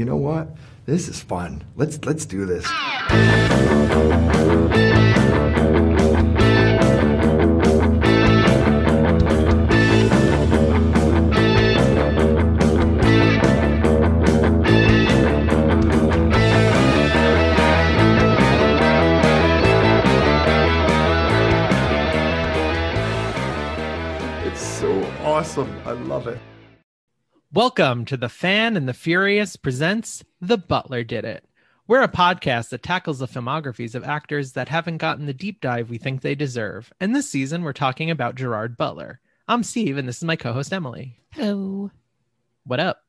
you know what? This is fun. Let's let's do this. It's so awesome. I love it. Welcome to The Fan and the Furious presents The Butler Did It. We're a podcast that tackles the filmographies of actors that haven't gotten the deep dive we think they deserve. And this season, we're talking about Gerard Butler. I'm Steve, and this is my co-host Emily. Hello. What up?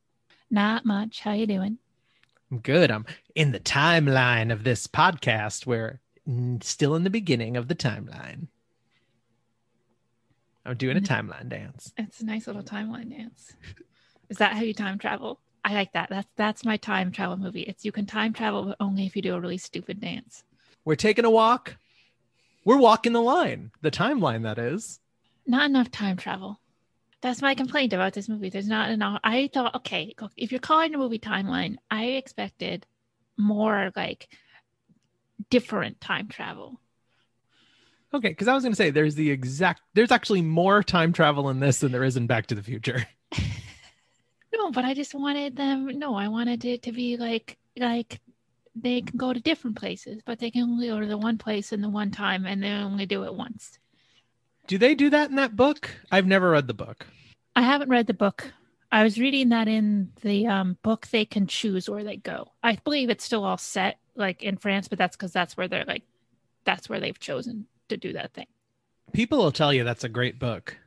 Not much. How you doing? I'm good. I'm in the timeline of this podcast. We're still in the beginning of the timeline. I'm doing a timeline dance. It's a nice little timeline dance. Is that how you time travel? I like that. That's that's my time travel movie. It's you can time travel, but only if you do a really stupid dance. We're taking a walk. We're walking the line, the timeline that is. Not enough time travel. That's my complaint about this movie. There's not enough. I thought, okay, if you're calling a movie timeline, I expected more like different time travel. Okay, because I was going to say there's the exact, there's actually more time travel in this than there is in Back to the Future. No, but I just wanted them. No, I wanted it to be like like they can go to different places, but they can only go to the one place in the one time, and they only do it once. Do they do that in that book? I've never read the book. I haven't read the book. I was reading that in the um, book. They can choose where they go. I believe it's still all set like in France, but that's because that's where they're like that's where they've chosen to do that thing. People will tell you that's a great book.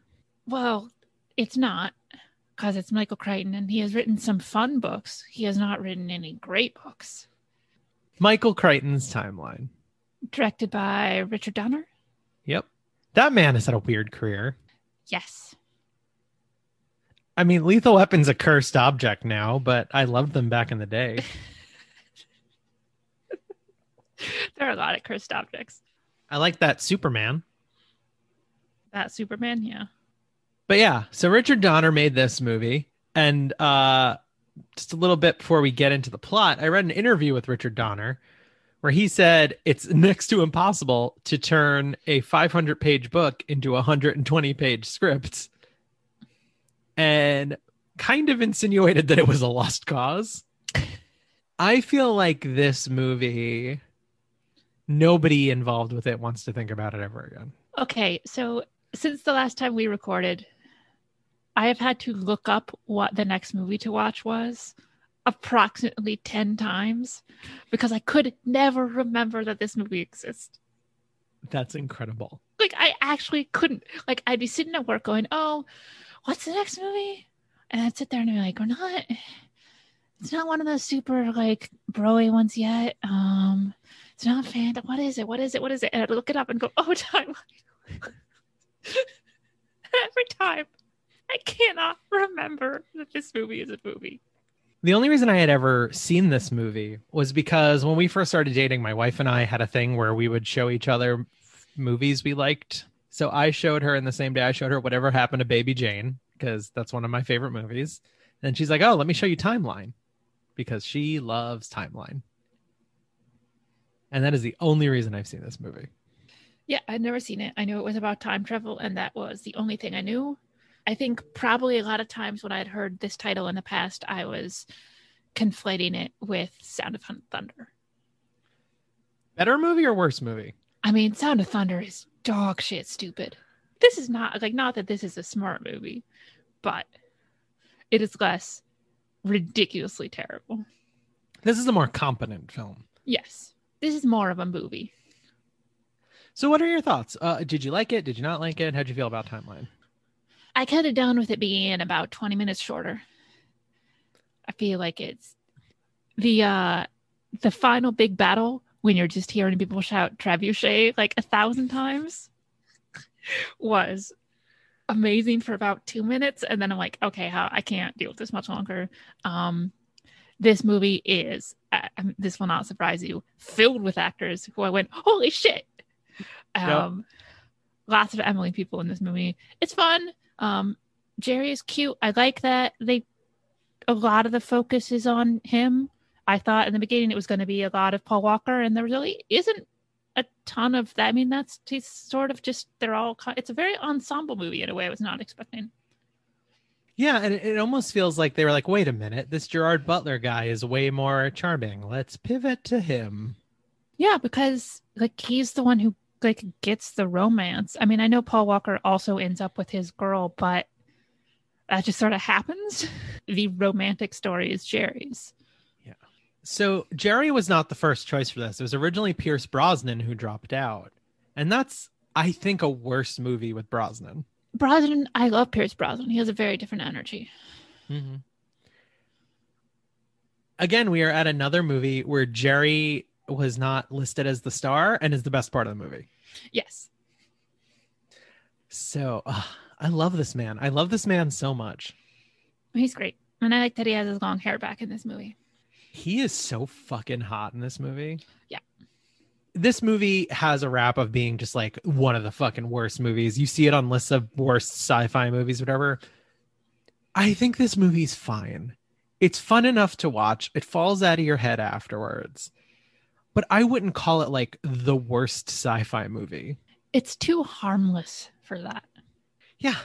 Well, it's not because it's Michael Crichton, and he has written some fun books. He has not written any great books. Michael Crichton's timeline. Directed by Richard Donner. Yep. That man has had a weird career. Yes. I mean, Lethal Weapon's a cursed object now, but I loved them back in the day. there are a lot of cursed objects. I like that Superman. That Superman, yeah. But yeah, so Richard Donner made this movie. And uh just a little bit before we get into the plot, I read an interview with Richard Donner where he said it's next to impossible to turn a 500 page book into a 120 page script and kind of insinuated that it was a lost cause. I feel like this movie, nobody involved with it wants to think about it ever again. Okay, so since the last time we recorded, I have had to look up what the next movie to watch was approximately 10 times because I could never remember that this movie exists. That's incredible. Like, I actually couldn't. Like, I'd be sitting at work going, Oh, what's the next movie? And I'd sit there and be like, We're not, it's not one of those super like broy ones yet. Um, it's not fan. What is it? What is it? What is it? And I'd look it up and go, Oh, timeline. Every time. I cannot remember that this movie is a movie. The only reason I had ever seen this movie was because when we first started dating, my wife and I had a thing where we would show each other movies we liked. So I showed her in the same day I showed her whatever happened to Baby Jane because that's one of my favorite movies. And she's like, "Oh, let me show you Timeline." Because she loves Timeline. And that is the only reason I've seen this movie. Yeah, I'd never seen it. I knew it was about time travel, and that was the only thing I knew. I think probably a lot of times when I'd heard this title in the past, I was conflating it with Sound of Thunder. Better movie or worse movie? I mean, Sound of Thunder is dog shit stupid. This is not like not that this is a smart movie, but it is less ridiculously terrible. This is a more competent film. Yes. This is more of a movie. So, what are your thoughts? Uh, did you like it? Did you not like it? How'd you feel about Timeline? I could have done with it being about 20 minutes shorter. I feel like it's the uh the final big battle when you're just hearing people shout trebuchet like a thousand times was amazing for about two minutes. And then i'm like okay how i can't deal with this much longer. Um this movie is uh, this will not surprise you filled with actors who i went holy shit. Um yep. lots of emily people in this movie. It's fun um gerry is cute i like that they a lot of the focus is on him I thought in the beginning it was going to be a lot of Paul Walker, and there really isn't a ton of that. I mean, that's he's sort of just they're all. It's a very ensemble movie in a way I was not expecting. Yeah, and it almost feels like they were like, wait a minute, this Gerard Butler guy is way more charming. Let's pivot to him. Yeah, because like he's the one who like gets the romance. I mean, I know Paul Walker also ends up with his girl, but that just sort of happens. The romantic story is Gerry's. Yeah. So Gerry was not the first choice for this. It was originally Pierce Brosnan who dropped out. And that's I think a worse movie with Brosnan. Brosnan, I love Pierce Brosnan. He has a very different energy. Mm-hmm. Again, we are at another movie where Gerry was not listed as the star and is the best part of the movie. Yes. So uh, I love this man. I love this man so much. He's great. And I like that he has his long hair back in this movie. He is so fucking hot in this movie. Yeah. This movie has a rap of being just like one of the fucking worst movies. You see it on lists of worst sci-fi movies, whatever. I think this movie's fine. It's fun enough to watch. It falls out of your head afterwards. But I wouldn't call it like the worst sci-fi movie. It's too harmless for that. Yeah.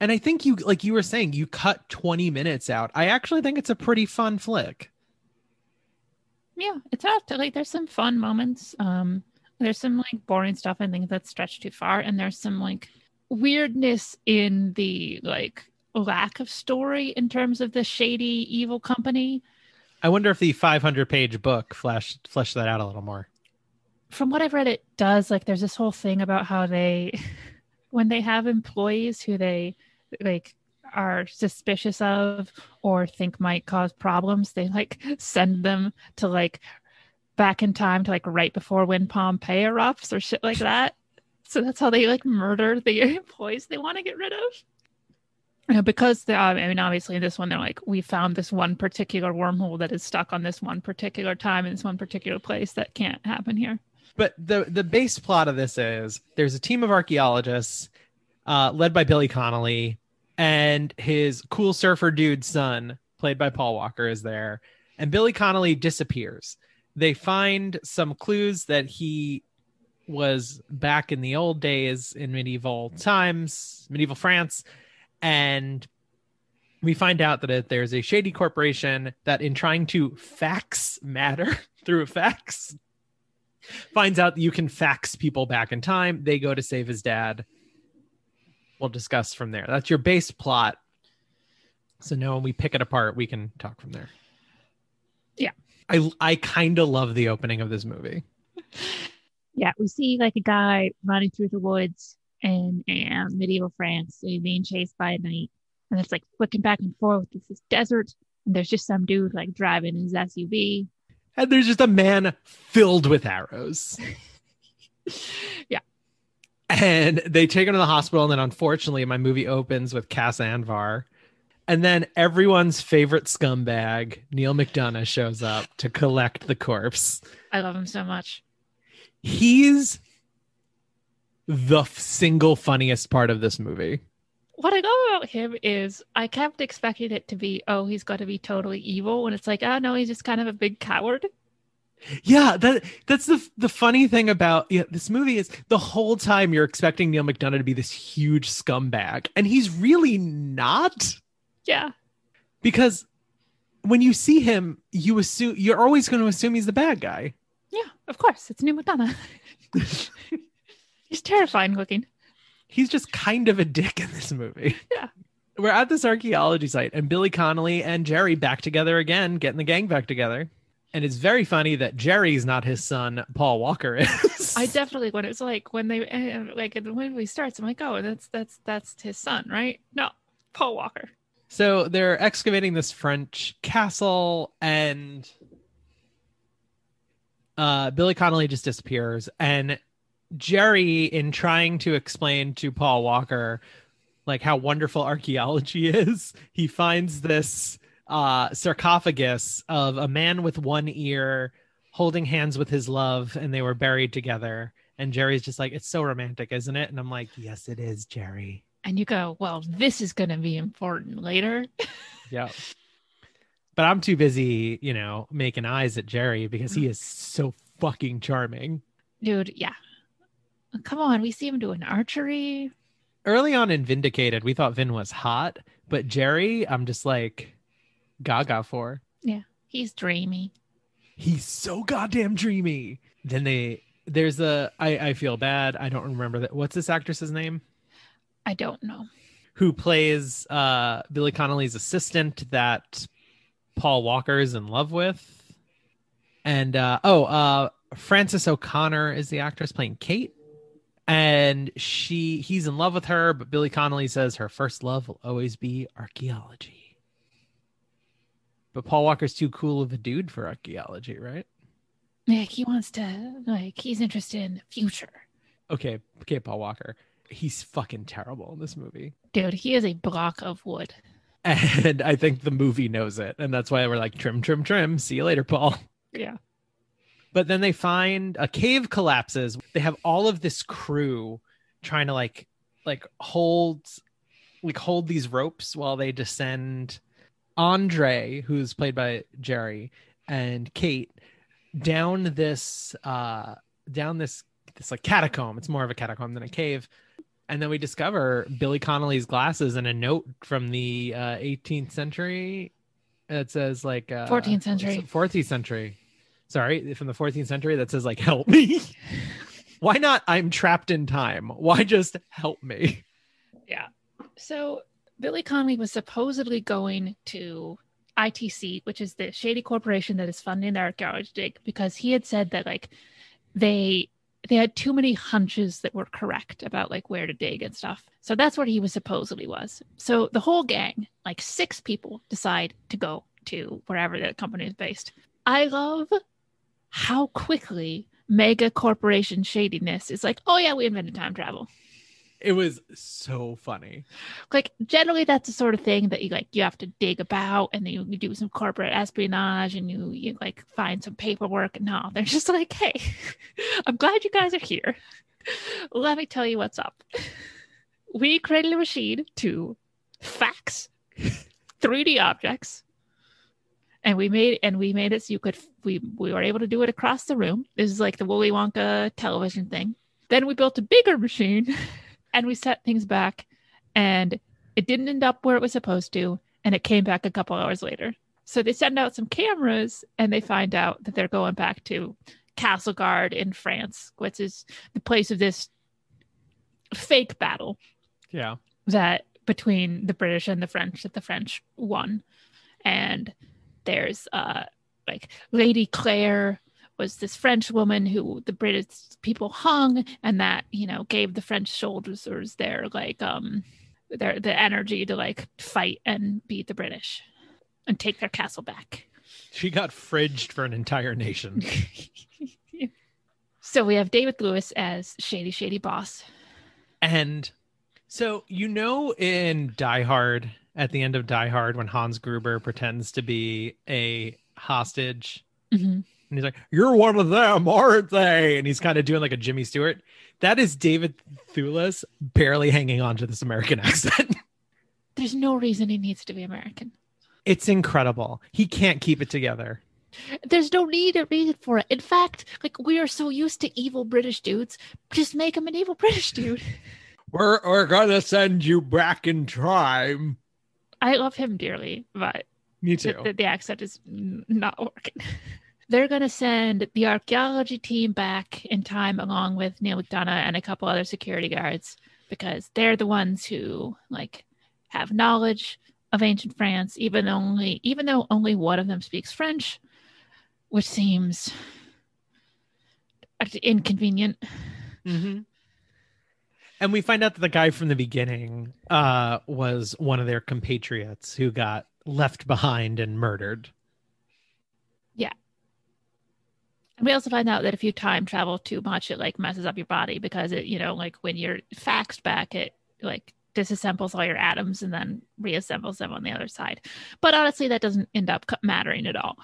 And I think you like you were saying you cut 20 minutes out. I actually think it's a pretty fun flick. Yeah, it's not like there's some fun moments. Um there's some like boring stuff I think that's stretched too far and there's some like weirdness in the like lack of story in terms of the shady evil company. I wonder if the 500 page book flash flesh that out a little more. From what I've read, it does. Like, there's this whole thing about how they, when they have employees who they like are suspicious of or think might cause problems, they like send them to like back in time to like right before when Pompeii erupts or shit like that. So that's how they like murder the employees they want to get rid of. Because I mean, obviously, in this one, they're like, we found this one particular wormhole that is stuck on this one particular time in this one particular place that can't happen here. But the the base plot of this is there's a team of archaeologists uh, led by Billy Connolly, and his cool surfer dude son, played by Paul Walker, is there, and Billy Connolly disappears. They find some clues that he was back in the old days in medieval times, medieval France and we find out that there's a shady corporation that in trying to fax matter through a fax finds out that you can fax people back in time. They go to save his dad. We'll discuss from there. That's your base plot. So now when we pick it apart. We can talk from there. Yeah. I i kind of love the opening of this movie. Yeah we see like a guy running through the woods in um, medieval France, so being chased by a knight, and it's like flicking back and forth. This is desert, and there's just some dude like driving his SUV, and there's just a man filled with arrows. yeah. And they take him to the hospital, and then unfortunately, my movie opens with Cas Anvar. And then everyone's favorite scumbag, Neal McDonough, shows up to collect the corpse. I love him so much. He's the f- single funniest part of this movie. What I love about him is I kept expecting it to be, oh, he's got to be totally evil, when it's like, oh no, he's just kind of a big coward. Yeah, that that's the the funny thing about yeah, this movie is the whole time you're expecting Neal McDonough to be this huge scumbag, and he's really not. Yeah, because when you see him, you assume you're always going to assume he's the bad guy. Yeah, of course, it's Neal McDonough. He's terrifying looking. He's just kind of a dick in this movie. Yeah. We're at this archaeology site, and Billy Connolly and Gerry back together again, getting the gang back together. And it's very funny that Gerry's not his son, Paul Walker is. I definitely when it's like when they eh, like when we starts, I'm like, oh, that's that's that's his son, right? No, Paul Walker. So they're excavating this French castle, and uh, Billy Connolly just disappears, and Gerry, in trying to explain to Paul Walker like how wonderful archaeology is, he finds this uh, sarcophagus of a man with one ear holding hands with his love, and they were buried together. And Gerry's just like, it's so romantic, isn't it? And I'm like, yes, it is, Gerry. And you go, well, this is going to be important later. yeah. But I'm too busy, you know, making eyes at Gerry because he is so fucking charming. Dude, yeah. Come on, we see him doing archery. Early on in Vindicated, we thought Vin was hot, but Gerry, I'm just like gaga for. Yeah, he's dreamy. He's so goddamn dreamy. Then they there's a I I feel bad. I don't remember that. What's this actress's name? I don't know. Who plays uh Billy Connolly's assistant that Paul Walker is in love with? And uh oh, uh Frances O'Connor is the actress playing Kate. And she he's in love with her, but Billy Connolly says her first love will always be archaeology. But Paul Walker's too cool of a dude for archaeology, right? Like he wants to like he's interested in the future. Okay, okay, Paul Walker. He's fucking terrible in this movie. Dude, he is a block of wood. And I think the movie knows it. And that's why we're like, trim, trim, trim. See you later, Paul. Yeah. But then they find a cave collapses. They have all of this crew trying to like like hold like hold these ropes while they descend Andre, who's played by Gerry, and Kate down this uh down this this like catacomb. It's more of a catacomb than a cave. And then we discover Billy Connolly's glasses and a note from the uh 18th century that says like uh 14th century. 14th century. Sorry, from the 14th century that says like help me. Why not I'm trapped in time? Why just help me? Yeah. So Billy Connolly was supposedly going to ITC, which is the shady corporation that is funding the archaeology dig, because he had said that like they they had too many hunches that were correct about like where to dig and stuff. So that's where he was supposedly was. So the whole gang, like six people, decide to go to wherever the company is based. I love how quickly mega corporation shadiness is like, oh yeah, we invented time travel. It was so funny. like generally that's the sort of thing that you like you have to dig about and then you, you do some corporate espionage and you you like find some paperwork and no they're just like hey i'm glad you guys are here let me tell you what's up we created a machine to fax 3d objects and we made and we made it so you could we we were able to do it across the room this is like the Willy Wonka television thing then we built a bigger machine and we set things back and it didn't end up where it was supposed to and it came back a couple hours later so they send out some cameras and they find out that they're going back to Castelgard in France which is the place of this fake battle Yeah. that between the British and the French that the French won. And there's uh like Lady Claire was this French woman who the British people hung and that, you know, gave the French soldiers their like um their the energy to like fight and beat the British and take their castle back. She got fridged for an entire nation. so we have David Thewlis as Shady Shady Boss. And so you know in Die Hard, at the end of Die Hard, when Hans Gruber pretends to be a hostage Mhm. and he's like, You're one of them, aren't they? And he's kind of doing like a Jimmy Stewart. That is David Thewlis barely hanging on to this American accent. There's no reason he needs to be American. it's incredible. He can't keep it together. There's no need or reason for it. In fact, like we are so used to evil British dudes, just make him an evil British dude. We're, we're gonna send you back in time. I love him dearly, but Me the, too. the, the accent is not working. They're gonna send the archaeology team back in time along with Neal McDonough and a couple other security guards because they're the ones who like have knowledge of ancient France, even only even though only one of them speaks French, which seems inconvenient. hmm And we find out that the guy from the beginning uh, was one of their compatriots who got left behind and murdered. Yeah. And we also find out that if you time travel too much, it like messes up your body because it, you know, like when you're faxed back, it like disassembles all your atoms and then reassembles them on the other side. But honestly, that doesn't end up mattering at all.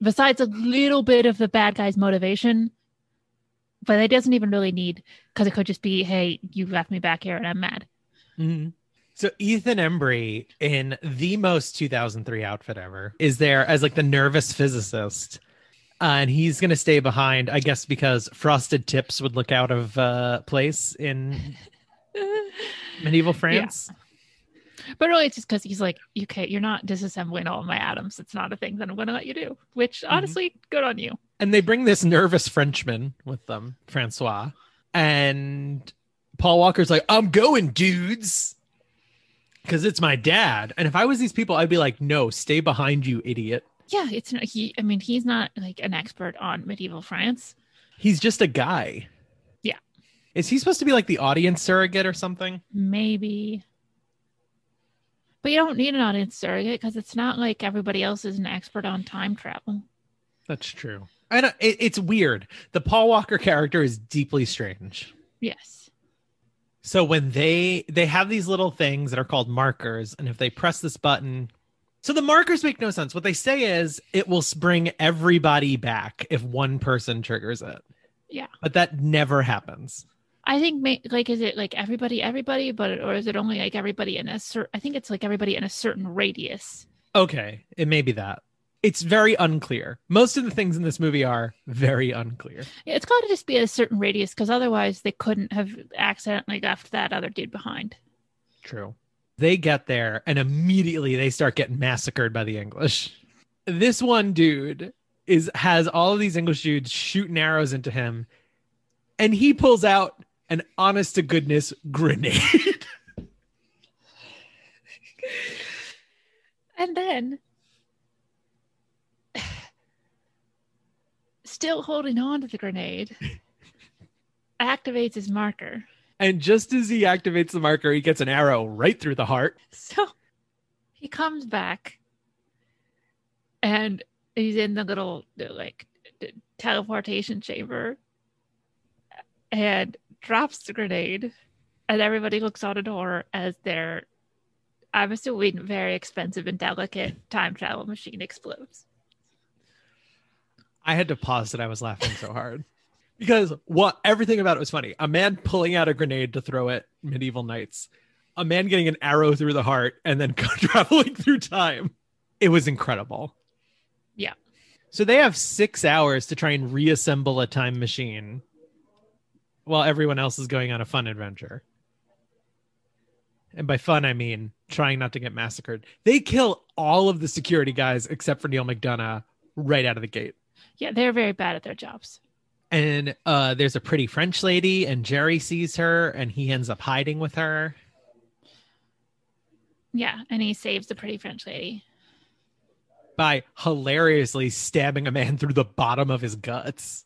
Besides a little bit of the bad guy's motivation, but it doesn't even really need because it could just be, hey, you left me back here and I'm mad. Mhm. So Ethan Embry in the most 2003 outfit ever is there as like the nervous physicist. Uh, and he's going to stay behind, I guess, because frosted tips would look out of uh, place in medieval France. But really, it's just because he's like, okay, you're not disassembling all of my atoms. It's not a thing that I'm going to let you do. Which, honestly, good on you. And they bring this nervous Frenchman with them, Francois. And Paul Walker's like, I'm going, dudes. Because it's my dad. And if I was these people, I'd be like, no, stay behind, you idiot. Yeah, it's not, he. I mean, he's not like an expert on medieval France. He's just a guy. Yeah. Is he supposed to be like the audience surrogate or something? Maybe. But you don't need an audience surrogate because it's not like everybody else is an expert on time travel. That's true. I know it, it's weird. The Paul Walker character is deeply strange. Yes. So when they they have these little things that are called markers, and if they press this button, so the markers make no sense. What they say is it will bring everybody back if one person triggers it. Yeah. But that never happens. I think like is it like everybody everybody but or is it only like everybody in a certain I think it's like everybody in a certain radius. Okay, it may be that. It's very unclear. Most of the things in this movie are very unclear. Yeah, it's got to just be a certain radius because otherwise they couldn't have accidentally left that other dude behind. True. They get there and immediately they start getting massacred by the English. This one dude is has all of these English dudes shooting arrows into him, and he pulls out an honest to goodness grenade. And then still holding on to the grenade activates his marker. and just as he activates the marker, he gets an arrow right through the heart. So he comes back and he's in the little like teleportation chamber and drops the grenade and everybody looks on in horror as their I'm assuming very expensive and delicate time travel machine explodes. I had to pause it. I was laughing so hard because what everything about it was funny. A man pulling out a grenade to throw at medieval knights, a man getting an arrow through the heart, and then traveling through time. It was incredible. Yeah. So they have six hours to try and reassemble a time machine while everyone else is going on a fun adventure. And by fun, I mean trying not to get massacred. They kill all of the security guys except for Neal McDonough right out of the gate. Yeah, they're very bad at their jobs. And uh, there's a pretty French lady, and Gerry sees her, and he ends up hiding with her. Yeah, and he saves the pretty French lady. by hilariously stabbing a man through the bottom of his guts.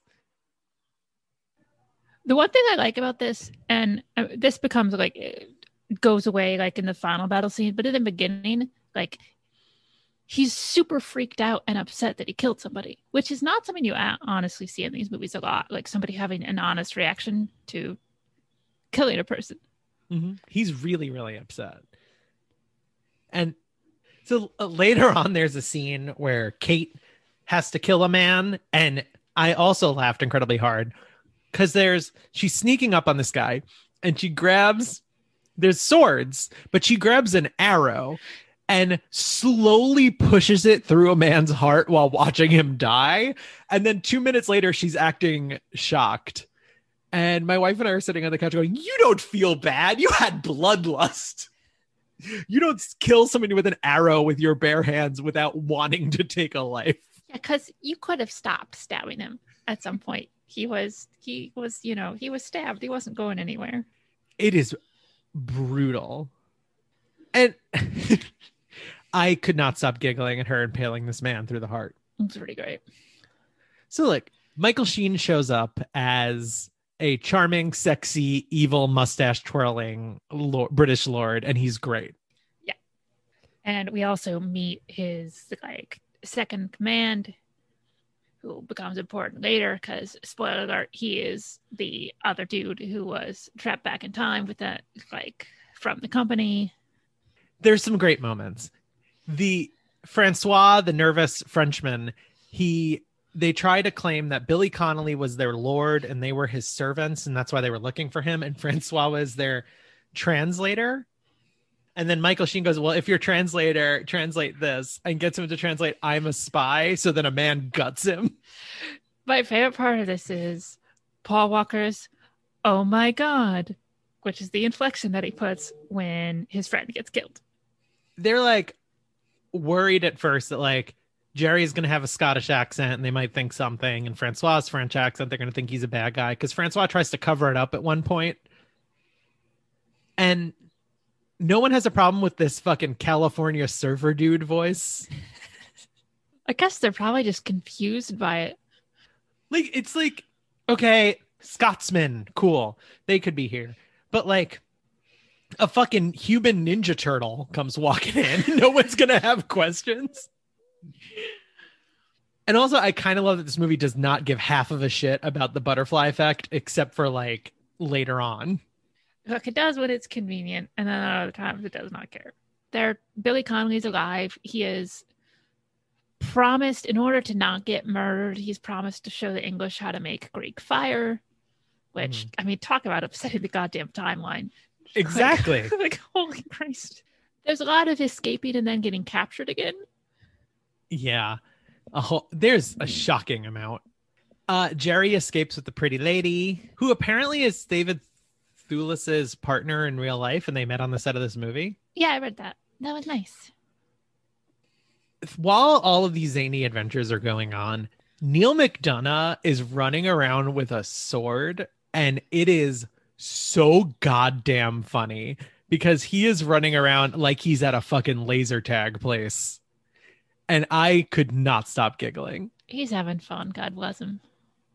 The one thing I like about this, and uh, this becomes like goes away like in the final battle scene, but in the beginning, like he's super freaked out and upset that he killed somebody, which is not something you honestly see in these movies a lot. Like somebody having an honest reaction to killing a person. He's really, really upset. And so uh, later on, there's a scene where Kate has to kill a man. And I also laughed incredibly hard because there's she's sneaking up on this guy and she grabs there's swords, but she grabs an arrow and slowly pushes it through a man's heart while watching him die. And then two minutes later, she's acting shocked. And my wife and I are sitting on the couch going, You don't feel bad. You had bloodlust. You don't kill somebody with an arrow with your bare hands without wanting to take a life. Yeah, because you could have stopped stabbing him at some point. He was he was, you know, he was stabbed. He wasn't going anywhere. It is brutal. And I could not stop giggling at her impaling this man through the heart. It's pretty great. So, like, Michael Sheen shows up as a charming, sexy, evil, mustache twirling lord, British lord, and he's great. Yeah. And we also meet his like second command, who becomes important later because spoiler alert, he is the other dude who was trapped back in time with that like from the company. there's some great moments. The Francois, the nervous Frenchman, he they try to claim that Billy Connolly was their lord and they were his servants, and that's why they were looking for him. And Francois was their translator. And then Michael Sheen goes, Well, if your translator translate this and gets him to translate, I'm a spy. So then a man guts him. My favorite part of this is Paul Walker's "Oh my God," which is the inflection that he puts when his friend gets killed. They're like worried at first that like Gerry's going to have a Scottish accent and they might think something, and Francois' French accent, they're going to think he's a bad guy because Francois tries to cover it up at one point. And no one has a problem with this fucking California surfer dude voice. I guess they're probably just confused by it. Like, it's like, okay, Scotsman, cool. They could be here. But like, a fucking human ninja turtle comes walking in. no one's to have questions. And also, I kind of love that this movie does not give half of a shit about the butterfly effect, except for like later on. Look, it does when it's convenient, and then other times it does not care. There, Billy Connolly's alive. He is promised, in order to not get murdered, he's promised to show the English how to make Greek fire. Which mm-hmm. I mean, talk about upsetting the goddamn timeline. Exactly. Like, like, holy Christ! There's a lot of escaping and then getting captured again. Yeah. A whole, there's a shocking amount. Uh, Gerry escapes with the pretty lady, who apparently is David Thewlis's partner in real life, and they met on the set of this movie. Yeah, I read that. That was nice. While all of these zany adventures are going on, Neal McDonough is running around with a sword, and it is so goddamn funny because he is running around like he's at a fucking laser tag place. And I could not stop giggling. He's having fun. God bless him.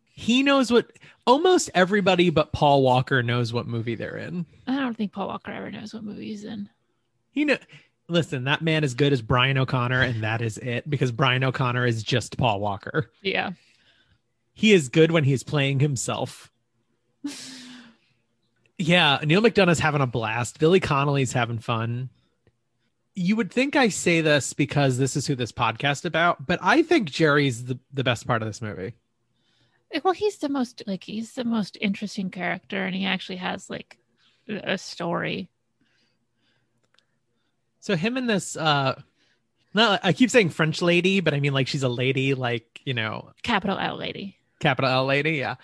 He knows what almost everybody but Paul Walker knows what movie they're in. I don't think Paul Walker ever knows what movie he's in. He know listen, that man is good as Brian O'Conner, and that is it because Brian O'Conner is just Paul Walker. Yeah. He is good when he's playing himself. yeah, Neal McDonough's having a blast. Billy Connolly's having fun. You would think I say this because this is who this podcast about, but I think Gerry's the, the best part of this movie. Well, he's the most like he's the most interesting character, and he actually has like a story. So him and this uh no, I keep saying French lady, but I mean like she's a lady, like, you know, Capital L lady. capital L lady, yeah.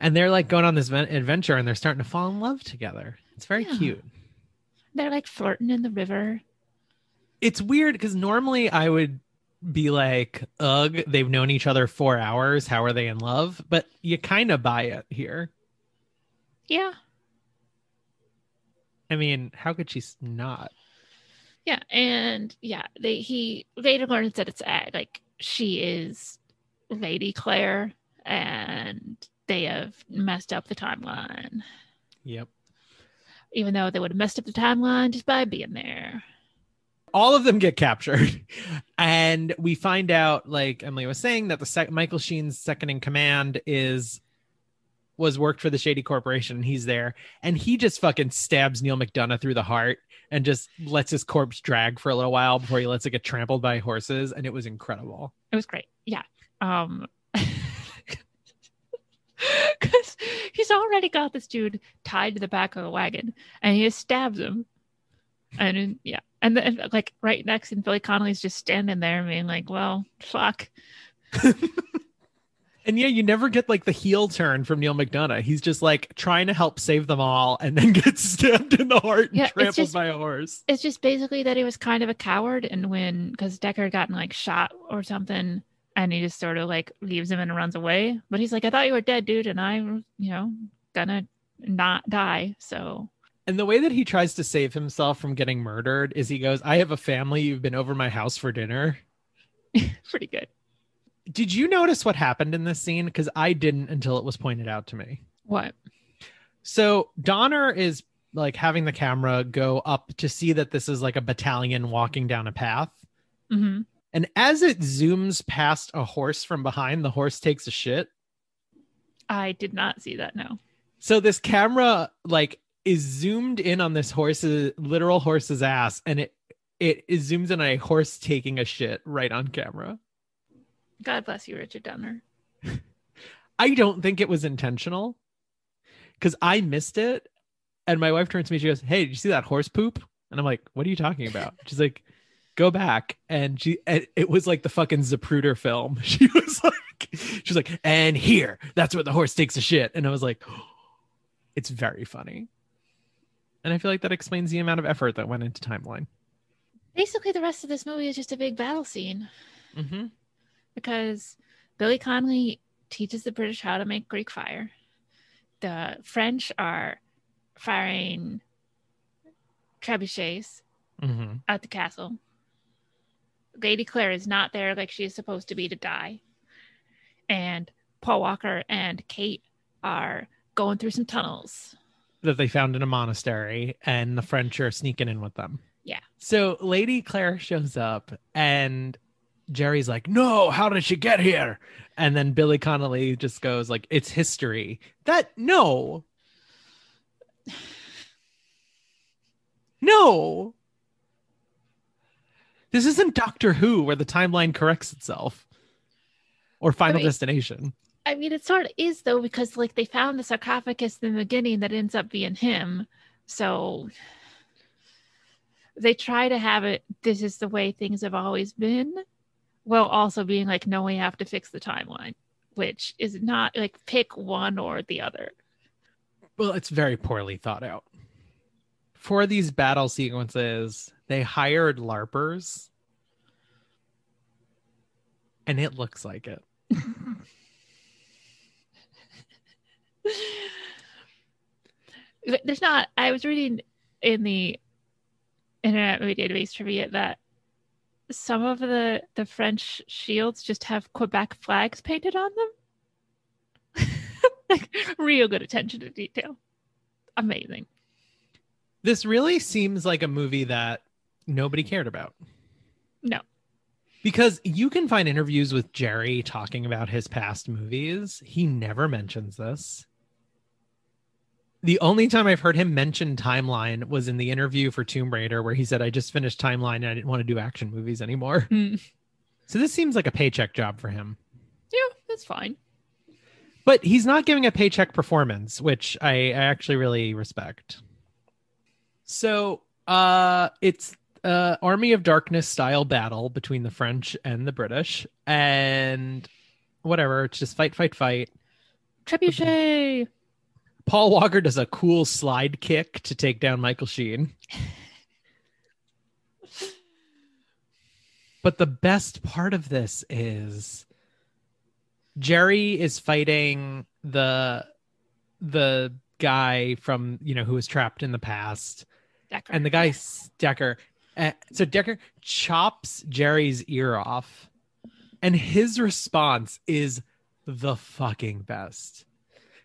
And they're like going on this ven- adventure and they're starting to fall in love together. It's very Yeah. cute. They're like flirting in the river. It's weird because normally I would be like, ugh, they've known each other four hours. How are they in love? But you kind of buy it here. Yeah. I mean, how could she not? Yeah. And yeah, they he later learns that it's like she is Lady Claire and they have messed up the timeline. Yep. Even though they would have messed up the timeline just by being there. all of them get captured and we find out like emily was saying that the sec- michael sheen's second in command is was worked for the shady corporation and he's there and he just fucking stabs neal mcdonough through the heart and just lets his corpse drag for a little while before he lets it get trampled by horses and it was incredible It was great. Yeah. Um because he's already got this dude tied to the back of the wagon and he just stabs him. And yeah. And then like right next and Billy Connolly's just standing there being like, well, fuck. and yeah you never get like the heel turn from neal mcdonough he's just like trying to help save them all and then gets stabbed in the heart and Yeah, trampled just- by a horse It's just basically that he was kind of a coward and when because Decker gotten like shot or something and he just sort of like leaves him and runs away. But he's like, I thought you were dead, dude, and I'm, you know, gonna not die. So And the way that he tries to save himself from getting murdered is he goes, I have a family. You've been over my house for dinner. pretty good. Did you notice what happened in this scene? Because I didn't until it was pointed out to me. What? So Donner is like having the camera go up to see that this is like a battalion walking down a path. hmm And as it zooms past a horse from behind, the horse takes a shit. I did not see that. No. So this camera like is zoomed in on this horse's literal horse's ass, and it it, it zooms in on a horse taking a shit right on camera. God bless you, Richard Donner. I don't think it was intentional because I missed it. And my wife turns to me, she goes, Hey, did you see that horse poop? And I'm like, what are you talking about? She's like, go back. And she, and it was like the fucking Zapruder film. She was like, she's like, and here, that's where the horse takes a shit. And I was like, it's very funny. And I feel like that explains the amount of effort that went into timeline. Basically, the rest of this movie is just a big battle scene Mm-hmm. because Billy Connolly teaches the British how to make Greek fire. The French are firing trebuchets Mm-hmm. at the castle. Lady Claire is not there like she is supposed to be to die. And Paul Walker and Kate are going through some tunnels. That they found in a monastery, and the French are sneaking in with them. Yeah. So Lady Claire shows up, and Gerry's like, "No, how did she get here?" And then Billy Connolly just goes like, "It's history." That no, no. This isn't Doctor Who where the timeline corrects itself, or Final mean- Destination. I mean, it sort of is though, because like they found the sarcophagus in the beginning that ends up being him. So they try to have it, this is the way things have always been, while also being like, no, we have to fix the timeline, which is not like pick one or the other. Well, it's very poorly thought out. For these battle sequences, they hired LARPers. And it looks like it. There's not, I was reading in the Internet Movie Database trivia that some of the the French shields just have Quebec flags painted on them. like real good attention to detail. Amazing. This really seems like a movie that nobody cared about. No. Because you can find interviews with Gerry talking about his past movies. He never mentions this. The only time I've heard him mention Timeline was in the interview for Tomb Raider, where he said, I just finished Timeline and I didn't want to do action movies anymore. Hmm. So this seems like a paycheck job for him. Yeah, that's fine. But he's not giving a paycheck performance, which I, I actually really respect. So uh it's uh Army of Darkness style battle between the French and the British. And whatever, it's just fight, fight, fight. Trebuchet. Paul Walker does a cool slide kick to take down Michael Sheen. but the best part of this is Gerry is fighting the the guy from you know who was trapped in the past Decker. and the guy Decker. Uh, so Decker chops Gerry's ear off, and his response is the fucking best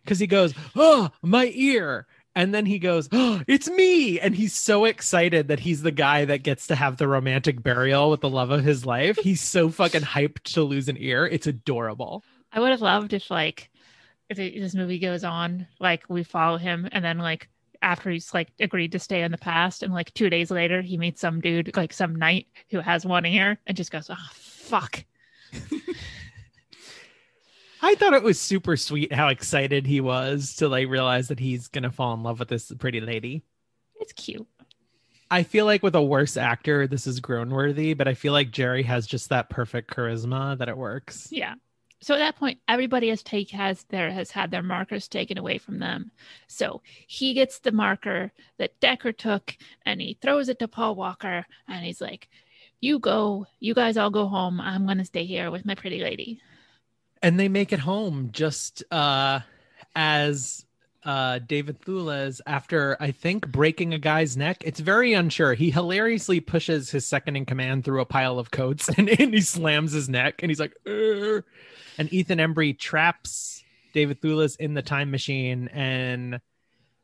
because he goes, "Oh, my ear." And then he goes, oh, "It's me!" And he's so excited that he's the guy that gets to have the romantic burial with the love of his life. He's so fucking hyped to lose an ear. It's adorable. I would have loved if like if it, this movie goes on, like we follow him, and then like after he's like agreed to stay in the past, and like two days later he meets some dude, like some knight who has one ear, and just goes, "Oh fuck." I thought it was super sweet how excited he was to like realize that he's gonna fall in love with this pretty lady. It's cute. I feel like with a worse actor, this is grown worthy, but I feel like Gerry has just that perfect charisma that it works. Yeah. So at that point, everybody has take has their has had their markers taken away from them. So he gets the marker that Decker took and he throws it to Paul Walker and he's like, You go, you guys all go home. I'm gonna stay here with my pretty lady. And they make it home just uh as uh David Thewlis after I think breaking a guy's neck. It's very unsure. He hilariously pushes his second in command through a pile of coats and, and he slams his neck and he's like "Urgh." and Ethan Embry traps David Thewlis in the time machine and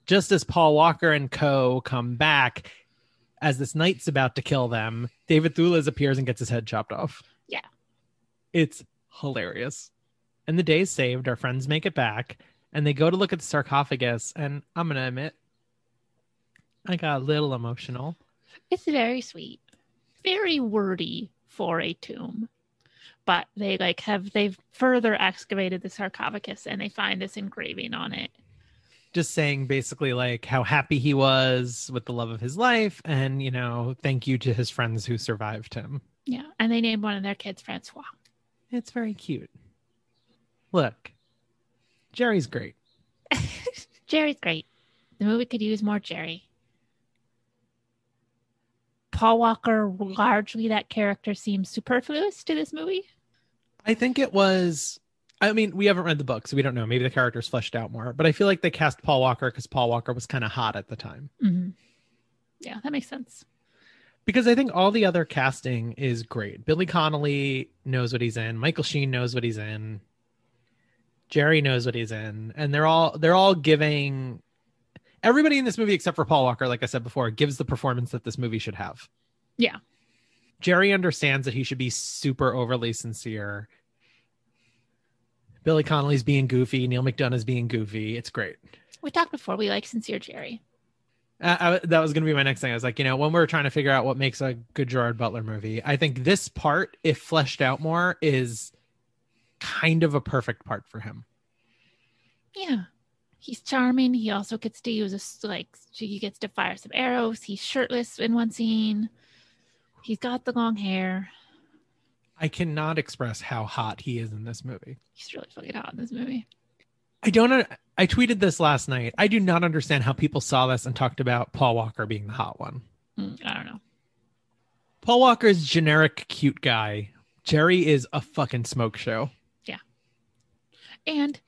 just as Paul Walker and co come back as this knight's about to kill them, David Thewlis appears and gets his head chopped off. Yeah. It's hilarious. And the day's saved. Our friends make it back and they go to look at the sarcophagus. And I'm going to admit, I got a little emotional. It's very sweet, very wordy for a tomb. But they like have they've further excavated the sarcophagus and they find this engraving on it. just saying basically like how happy he was with the love of his life and, you know, thank you to his friends who survived him. Yeah. And they named one of their kids Francois. It's very cute. Look, Gerry's great. Gerry's great. The movie could use more Gerry. Paul Walker, largely that character seems superfluous to this movie. I think it was. I mean, we haven't read the book, so we don't know. Maybe the character's fleshed out more. But I feel like they cast Paul Walker because Paul Walker was kind of hot at the time. Mm-hmm. Yeah, that makes sense. Because I think all the other casting is great. Billy Connolly knows what he's in. Michael Sheen knows what he's in. Gerry knows what he's in, and they're all they're all giving everybody in this movie except for Paul Walker, like I said before, gives the performance that this movie should have. Yeah. Gerry understands that he should be super overly sincere. Billy Connolly's being goofy. Neal McDonough's being goofy. It's great. We talked before. We like sincere Gerry. Uh, I, that was going to be my next thing. I was like, you know, when we're trying to figure out what makes a good Gerard Butler movie, I think this part, if fleshed out more, is kind of a perfect part for him. Yeah. He's charming. He also gets to use a like he gets to fire some arrows. He's shirtless in one scene. He's got the long hair. I cannot express how hot he is in this movie. He's really fucking hot in this movie. I don't. I tweeted this last night. I do not understand how people saw this and talked about Paul Walker being the hot one. Mm, I don't know. Paul Walker's generic cute guy. Gerry is a fucking smoke show. And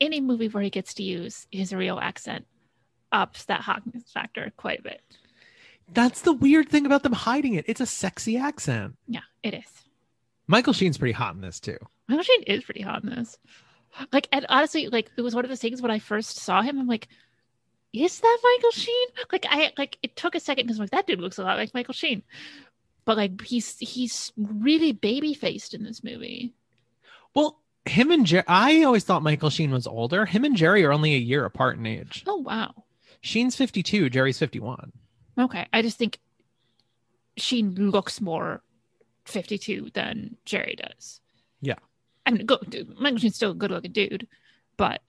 any movie where he gets to use his real accent ups that hotness factor quite a bit. That's the weird thing about them hiding it. It's a sexy accent. Yeah, it is. Michael Sheen's pretty hot in this too. Michael Sheen is pretty hot in this. Like, and honestly, like it was one of those things when I first saw him. I'm like, is that Michael Sheen? Like, I like it took a second because like that dude looks a lot like Michael Sheen, but like he's he's really baby faced in this movie. Well, him and Gerry, I always thought Michael Sheen was older. Him and Gerry are only a year apart in age. Oh wow. Sheen's 52, Gerry's 51. Okay, I just think Sheen looks more 52 than Gerry does. Yeah. I mean, go, dude, Michael Sheen's still a good looking dude, but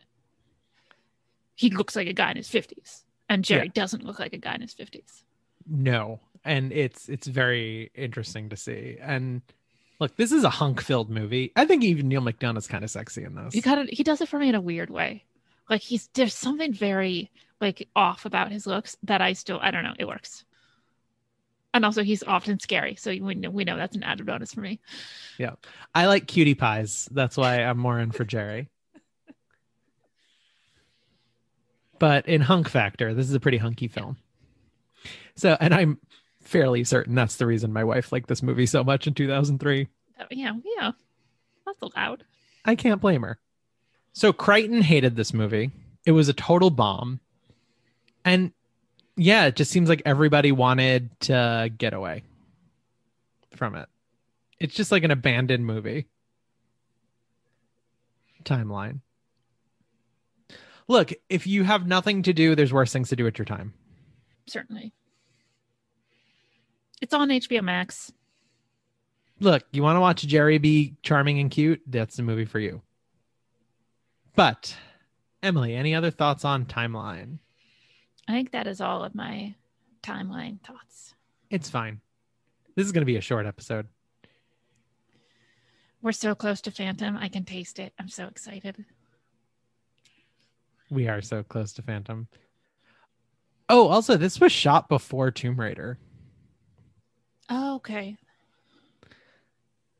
he looks like a guy in his 50s, and Gerry Yeah. doesn't look like a guy in his 50s. No. And it's it's very interesting to see. And look, this is a hunk filled movie. I think even Neal McDonough's kind of sexy in this. He kind of he does it for me in a weird way. Like he's there's something very like off about his looks that I still I don't know it works. And also he's often scary, so we know, we know that's an added bonus for me. Yeah, I like cutie pies. That's why I'm more in for Gerry. but in Hunk Factor, this is a pretty hunky film. So, and I'm fairly certain that's the reason my wife liked this movie so much in 2003. Uh, yeah, yeah, that's allowed. I can't blame her. So Crichton hated this movie. It was a total bomb. And yeah, it just seems like everybody wanted to get away from it. It's just like an abandoned movie. Timeline. Look, if you have nothing to do, there's worse things to do at your time. Certainly, it's on HBO Max. Look, you want to watch Gerry be charming and cute? That's the movie for you. But, Emily, any other thoughts on Timeline? I think that is all of my timeline thoughts. It's fine. This is going to be a short episode. We're so close to Phantom. I can taste it. I'm so excited. We are so close to Phantom. Oh, also, this was shot before Tomb Raider. Oh, okay.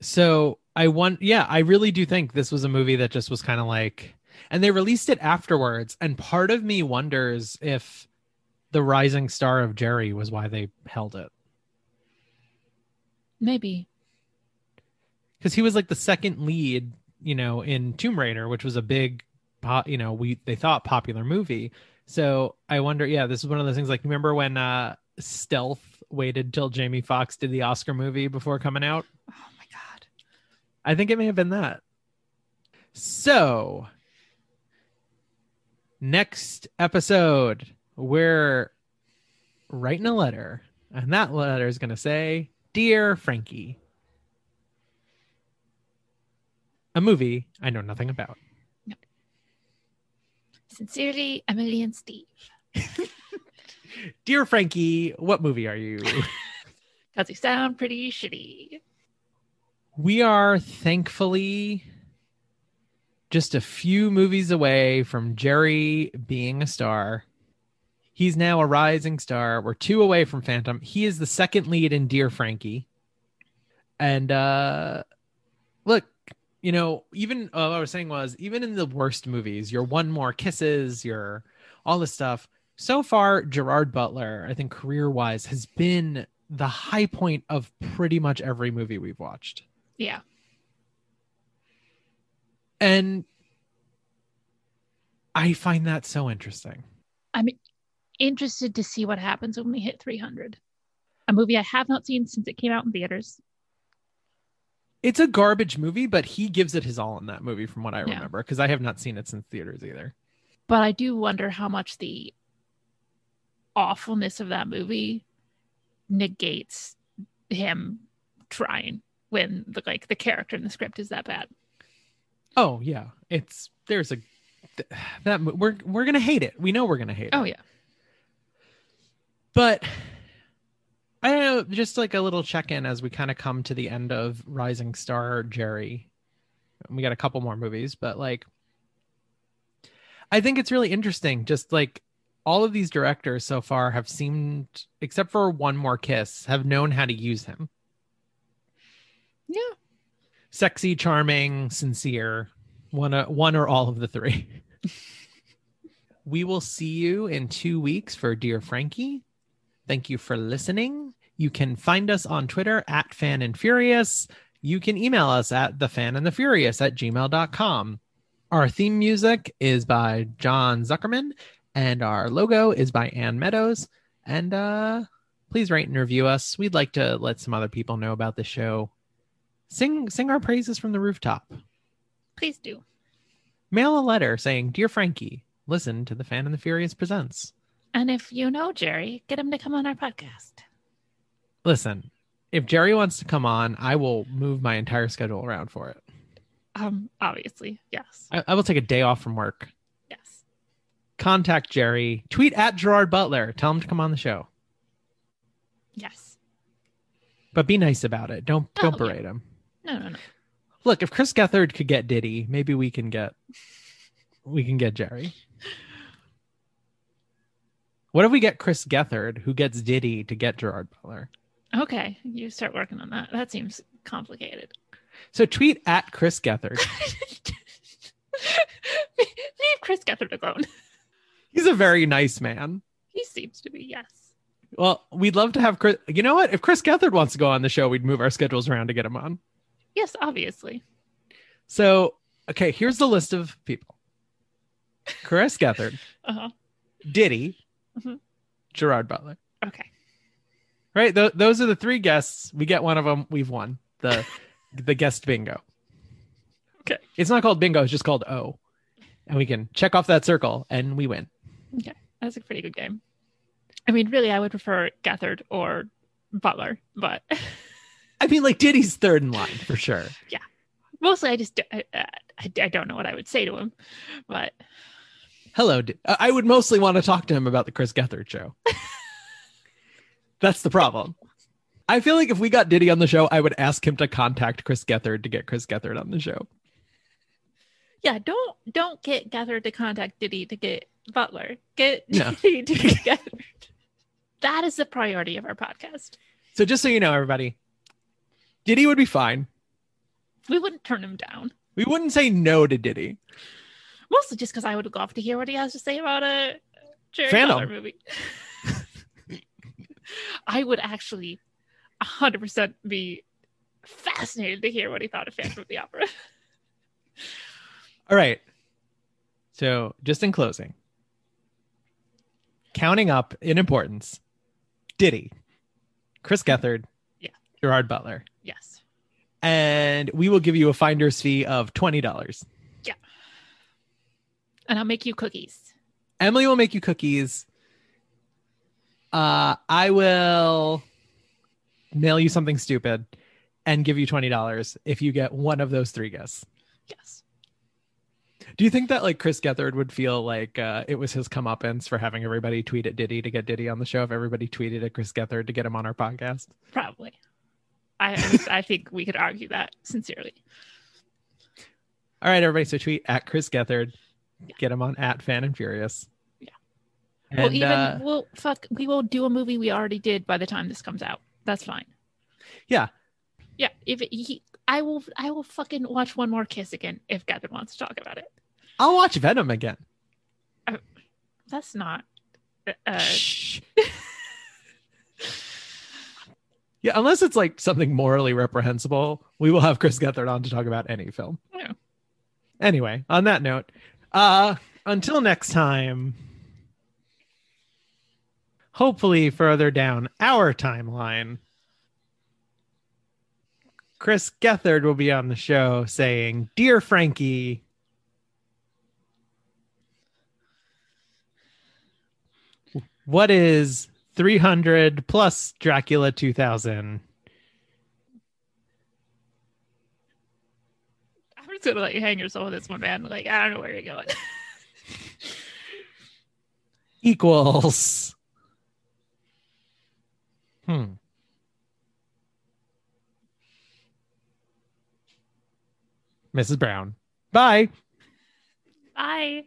So I want, yeah, I really do think this was a movie that just was kind of like, and they released it afterwards. And part of me wonders if the rising star of Gerry was why they held it. Maybe. because he was like the second lead, you know, in Tomb Raider, which was a big, you know, we they thought popular movie. So I wonder, yeah, this is one of those things. Like, remember when uh Stealth waited till Jamie Foxx did the Oscar movie before coming out? Oh my god. I think it may have been that. So, next episode, we're writing a letter, and that letter is going to say, "Dear Frankie." A movie I know nothing about. Sincerely, Emily and Steve. Dear Frankie, what movie are you? Because you sound pretty shitty. we are thankfully just a few movies away from Gerry being a star. He's now a rising star. We're two away from Phantom. He is the second lead in Dear Frankie. And uh look, you know, even uh, what I was saying was even in the worst movies, your one more kisses, your all this stuff. So far, Gerard Butler, I think career wise, has been the high point of pretty much every movie we've watched. Yeah. And I find that so interesting. I'm interested to see what happens when we hit 300. A movie I have not seen since it came out in theaters. It's a garbage movie, but he gives it his all in that movie, from what I remember, because I have not seen it since theaters either. But I do wonder how much the awfulness of that movie negates him trying when the like the character in the script is that bad. Oh yeah, it's there's a that we're we're gonna hate it. We know we're gonna hate Oh it. Oh yeah. But I don't know, just like a little check in as we kind of come to the end of Rising Star Gerry. We got a couple more movies, but like I think it's really interesting. Just like all of these directors so far have seemed, except for One More Kiss, have known how to use him. Yeah. Sexy, charming, sincere, one, uh, one or all of the three. we will see you in two weeks for Dear Frankie. Thank you for listening. You can find us on Twitter at Fan and Furious. You can email us at the fan and the furious at gmail.com. Our theme music is by John Zuckerman, and our logo is by Ann Meadows. And uh, please rate and review us. We'd like to let some other people know about the show. Sing sing our praises from the rooftop. Please do. Mail a letter saying, Dear Frankie, listen to the Fan and the Furious presents. And if you know Gerry, get him to come on our podcast. Listen, if Gerry wants to come on, I will move my entire schedule around for it. Um, obviously, yes, I, I will take a day off from work. Contact Gerry. Tweet at Gerard Butler. Tell him to come on the show. Yes. But be nice about it. Don't don't Oh, yeah. berate him. No, no, no. Look, if Chris Gethard could get Diddy, maybe we can get we can get Gerry. What if we get Chris Gethard, who gets Diddy to get Gerard Butler? Okay, you start working on that. That seems complicated. So tweet at Chris Gethard. Leave Chris Gethard alone. He's a very nice man. He seems to be, yes. Well, we'd love to have Chris. You know what? If Chris Gethard wants to go on the show, we'd move our schedules around to get him on. Yes, obviously. So, okay, here's the list of people Chris Gethard, Uh-huh. Diddy, Mhm. Gerard Butler. Okay. Right? Th- those are the three guests. We get one of them. We've won the the guest bingo. Okay. It's not called bingo. It's just called O, and we can check off that circle and we win. Yeah, that's a pretty good game. I mean, really, I would prefer Gethard or Butler, but I mean, like Diddy's third in line for sure. Yeah, mostly I just I, uh, I, I don't know what I would say to him. But Hello. I uh, I would mostly want to talk to him about the Chris Gethard show. That's the problem. I feel like if we got Diddy on the show, I would ask him to contact Chris Gethard to get Chris Gethard on the show. yeah, don't don't get Gethard to contact Diddy to get Butler. Get No. Diddy to get Gethard. That is the priority of our podcast. So just so you know, everybody, Diddy would be fine. We wouldn't turn him down. We wouldn't say no to Diddy. Mostly just because I would love to hear what he has to say about a Gerry Phantom. Butler movie. I would actually 100% be fascinated to hear what he thought of Phantom of the Opera. All right. So just in closing, counting up in importance, Diddy, Chris Gethard, Yeah. Gerard Butler, Yes. and we will give you a finder's fee of twenty dollars. Yeah. And I'll make you cookies. Emily will make you cookies. Uh, I will mail you something stupid and give you twenty dollars if you get one of those three guesses. Yes. Do you think that like Chris Gethard would feel like uh, it was his comeuppance for having everybody tweet at Diddy to get Diddy on the show if everybody tweeted at Chris Gethard to get him on our podcast? Probably. I I think we could argue that sincerely. All right, everybody. So tweet at Chris Gethard. Get him on at Fan and Furious. Yeah. And, well, even uh, we'll fuck. We will do a movie we already did by the time this comes out. That's fine. Yeah. Yeah. If it, he, I will, I will fucking watch one more kiss again if Gavin wants to talk about it. I'll watch Venom again. That's not. Uh, Shh. yeah, unless it's like something morally reprehensible, we will have Chris Gethard on to talk about any film. Yeah. Anyway, on that note, uh, until next time, hopefully further down our timeline, Chris Gethard will be on the show saying, Dear Frankie, what is 300 plus Dracula 2000? I'm just gonna let you hang yourself with this one, man. Like I don't know where you're going. equals. Hmm. Mrs. Brown. Bye. Bye.